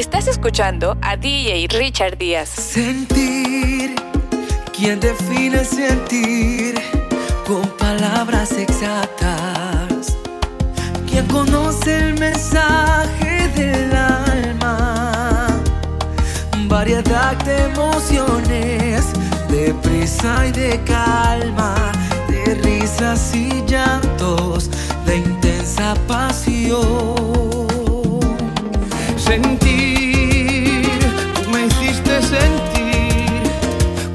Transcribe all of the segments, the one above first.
Estás escuchando a DJ Richard Díaz. Sentir, ¿quién define sentir con palabras exactas? ¿Quién conoce el mensaje del alma? Variedad de emociones, de prisa y de calma, de risas y llantos, de intensa pasión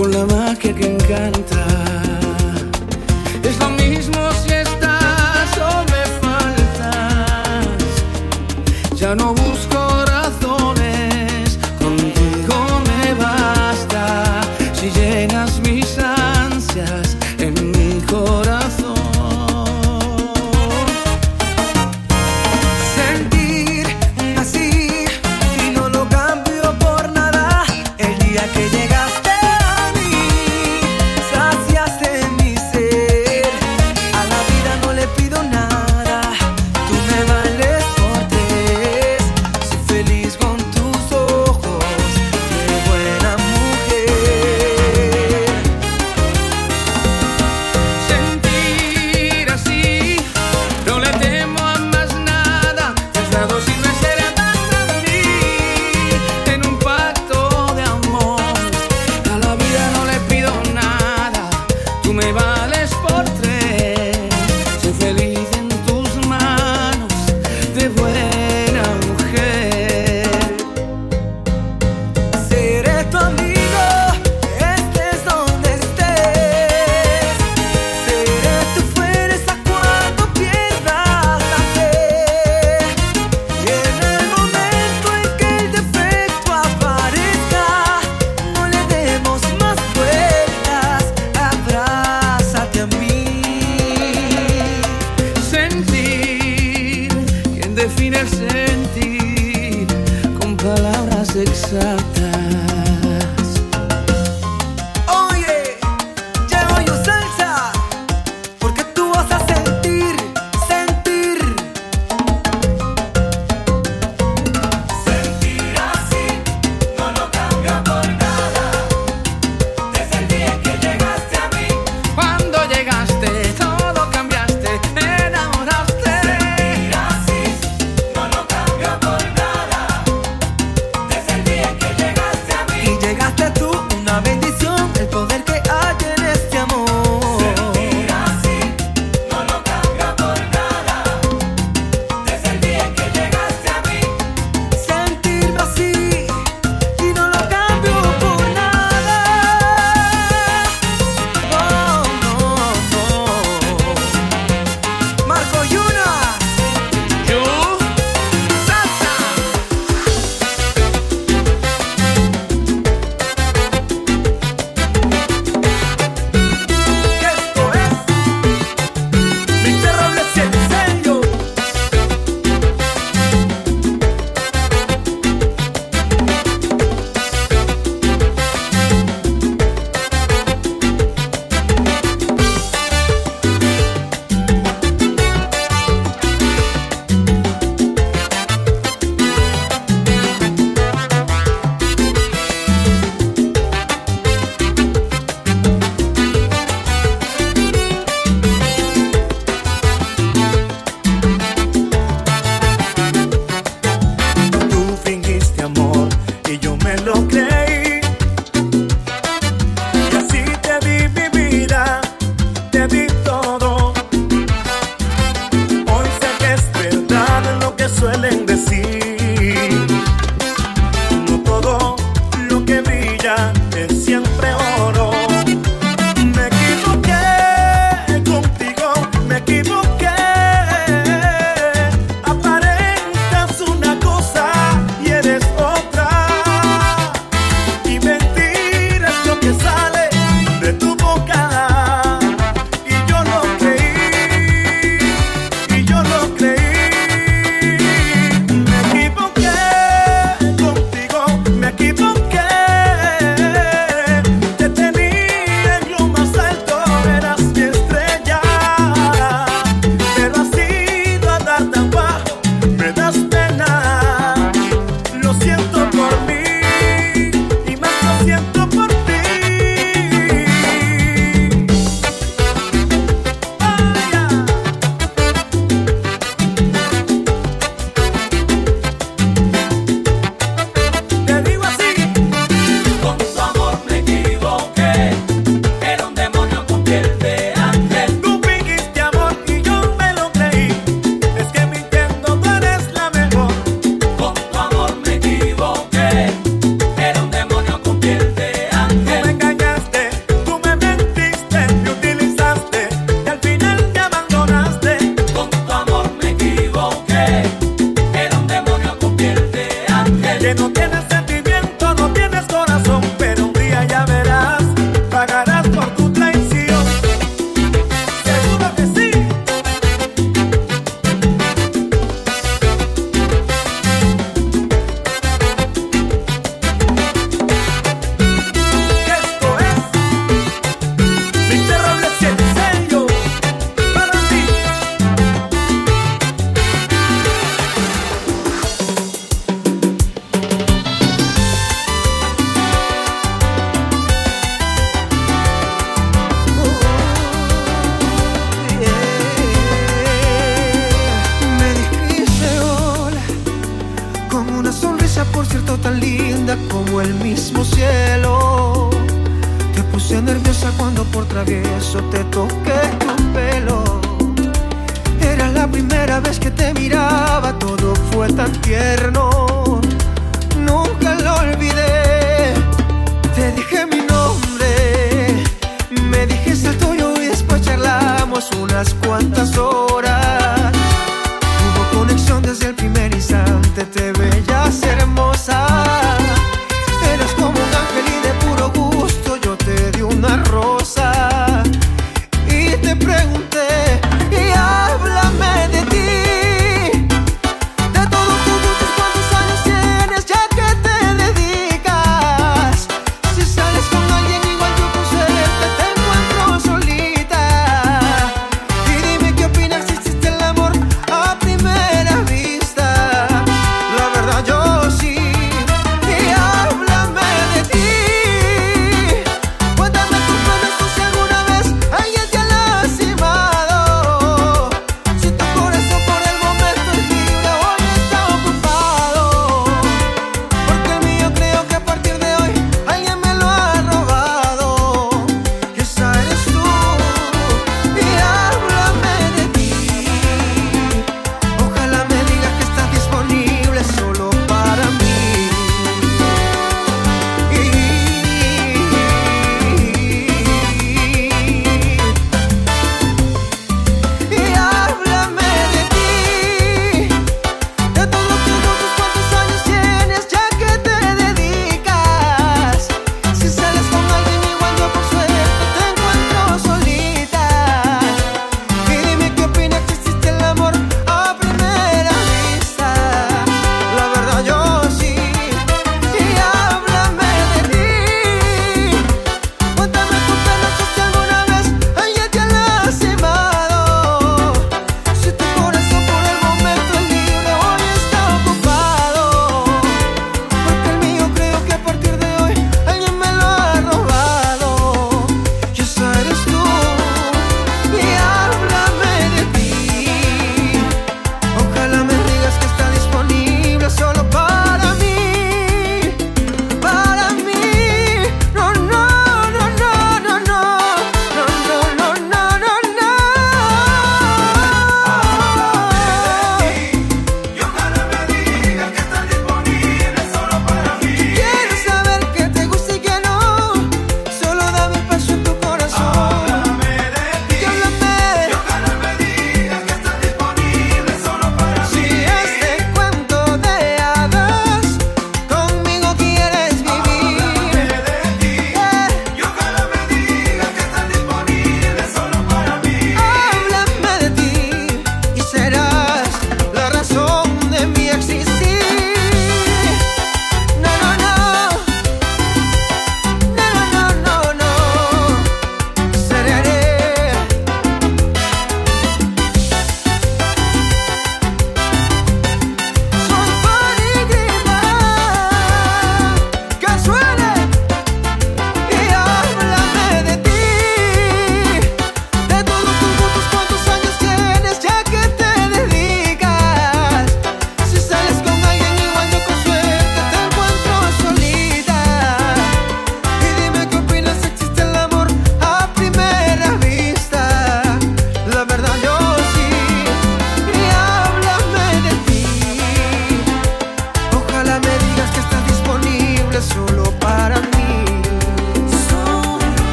con la magia que encanta. Es lo mismo si estás o me faltas. Ya no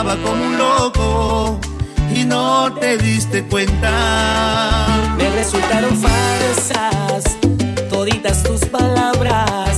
amaba como un loco y no te diste cuenta. Me resultaron falsas toditas tus palabras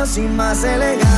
más y más elegantes,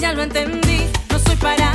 ya lo entendí. No soy para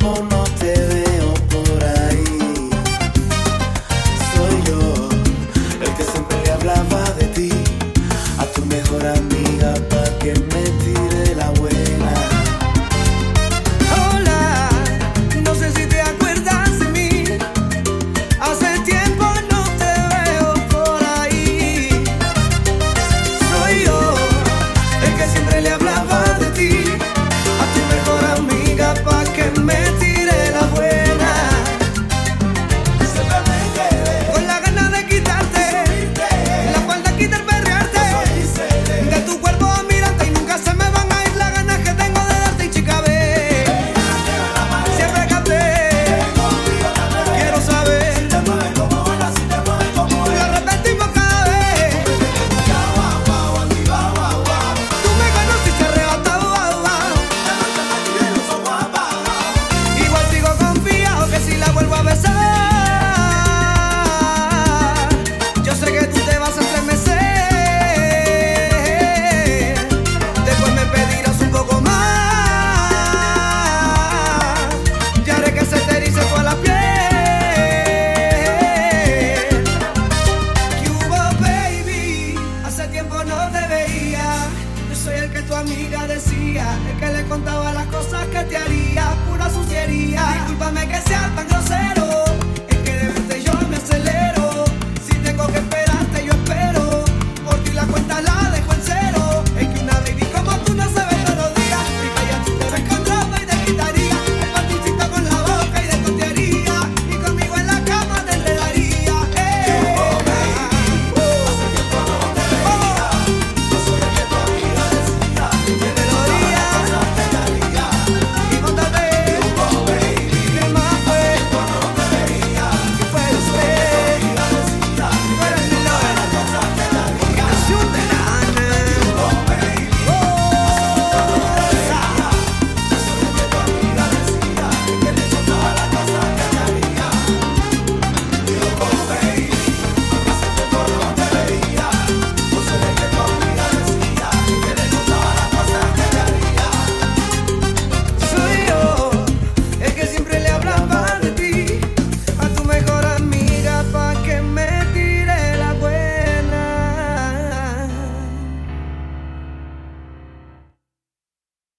no, no. Te haría pura suciería. Discúlpame que sea tan grosera.